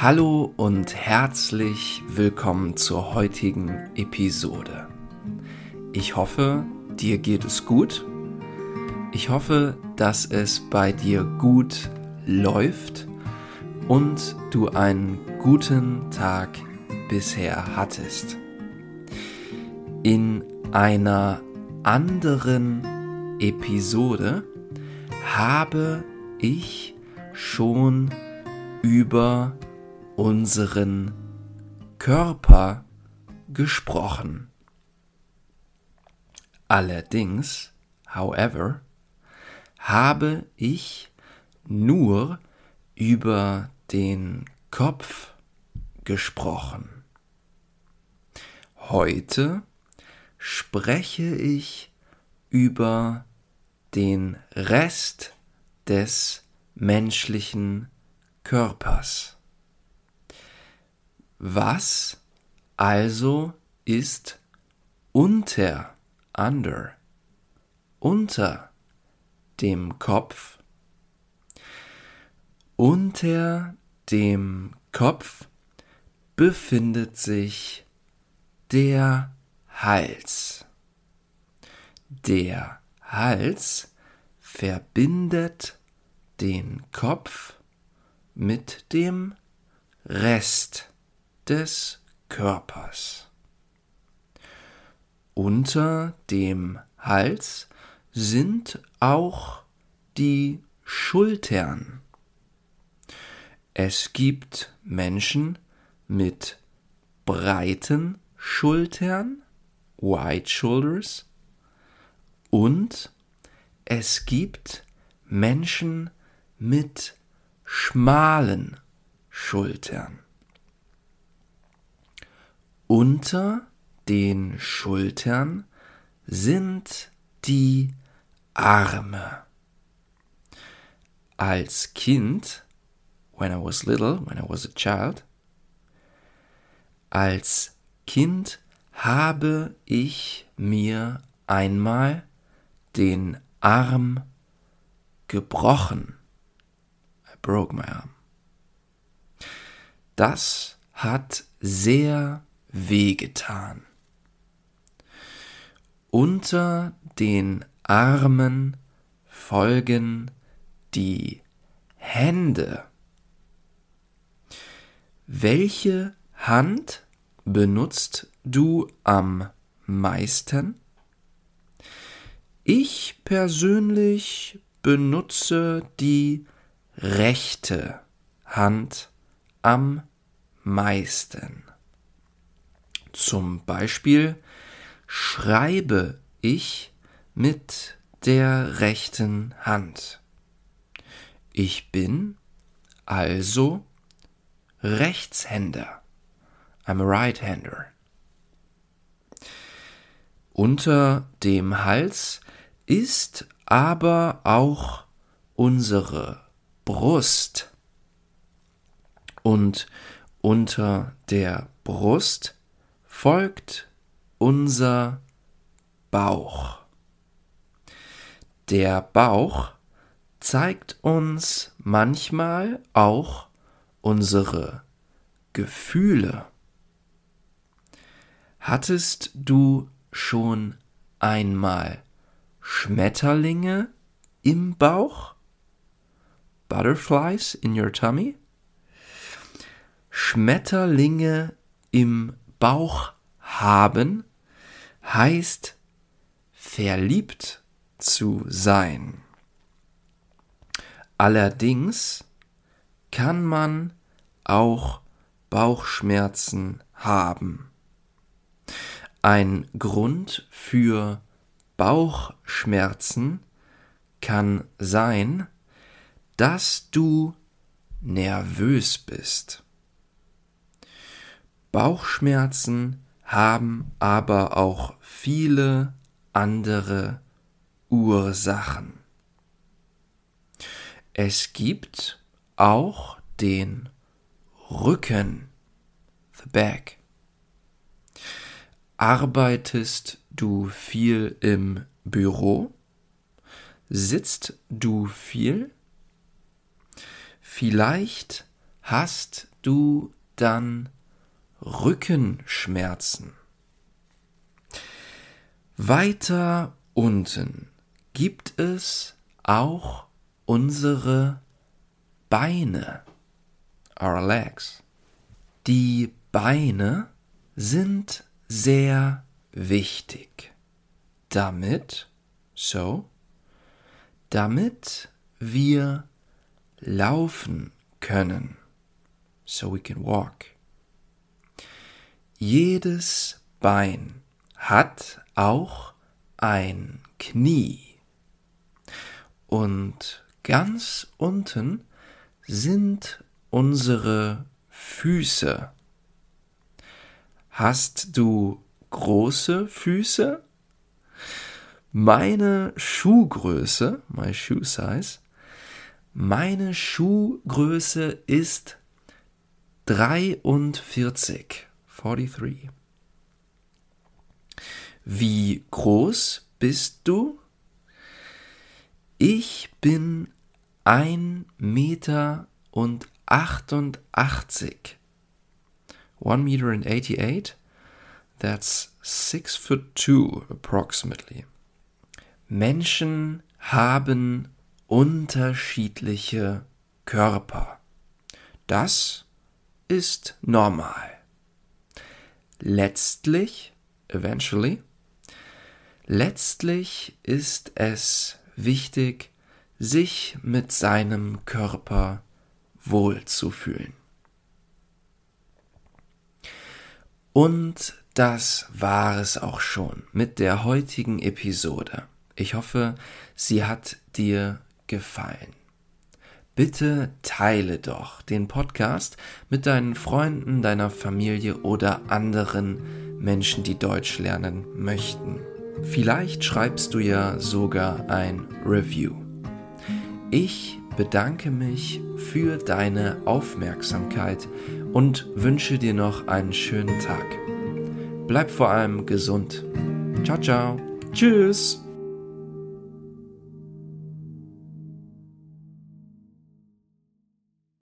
Hallo und herzlich willkommen zur heutigen Episode. Ich hoffe, dir geht es gut. Ich hoffe, dass es bei dir gut läuft und du einen guten Tag bisher hattest. In einer anderen Episode habe ich schon über unseren Körper gesprochen. Allerdings, however, habe ich nur über den Kopf gesprochen. Heute spreche ich über den Rest des menschlichen Körpers. Was also ist unter, under, unter dem Kopf? Unter dem Kopf befindet sich der Hals. Der Hals verbindet den Kopf mit dem Rest des Körpers. Unter dem Hals sind auch die Schultern. Es gibt Menschen mit breiten Schultern, wide shoulders, und es gibt Menschen mit schmalen Schultern. Unter den Schultern sind die Arme. Als Kind, when I was little, when I was a child, als Kind habe ich mir einmal den Arm gebrochen. I broke my arm. Das hat sehr wehgetan. Unter den Armen folgen die Hände. Welche Hand benutzt du am meisten? Ich persönlich benutze die rechte Hand am meisten. Zum Beispiel schreibe ich mit der rechten Hand. Ich bin also Rechtshänder. I'm a right-hander. Unter dem Hals ist aber auch unsere Brust. Und unter der Brust folgt unser Bauch. Der Bauch zeigt uns manchmal auch unsere Gefühle. Hattest du schon einmal Schmetterlinge im Bauch? Butterflies in your tummy? Schmetterlinge im Bauch haben heißt verliebt zu sein. Allerdings kann man auch Bauchschmerzen haben. Ein Grund für Bauchschmerzen kann sein, dass du nervös bist. Bauchschmerzen haben aber auch viele andere Ursachen. Es gibt auch den Rücken, the back. Arbeitest du viel im Büro? Sitzt du viel? Vielleicht hast du dann Rückenschmerzen. Weiter unten gibt es auch unsere Beine, our legs. Die Beine sind sehr wichtig. Damit, so, damit wir laufen können. So we can walk. Jedes Bein hat auch ein Knie. Und ganz unten sind unsere Füße. Hast du große Füße? Meine Schuhgröße, my shoe size, meine Schuhgröße ist 43. 43. Wie groß bist du? Ich bin ein Meter und 88. One meter and 88. That's six foot two approximately. Menschen haben unterschiedliche Körper. Das ist normal. Letztlich, eventually, letztlich ist es wichtig, sich mit seinem Körper wohlzufühlen. Und das war es auch schon mit der heutigen Episode. Ich hoffe, sie hat dir gefallen. Bitte teile doch den Podcast mit deinen Freunden, deiner Familie oder anderen Menschen, die Deutsch lernen möchten. Vielleicht schreibst du ja sogar ein Review. Ich bedanke mich für deine Aufmerksamkeit und wünsche dir noch einen schönen Tag. Bleib vor allem gesund. Ciao, ciao. Tschüss.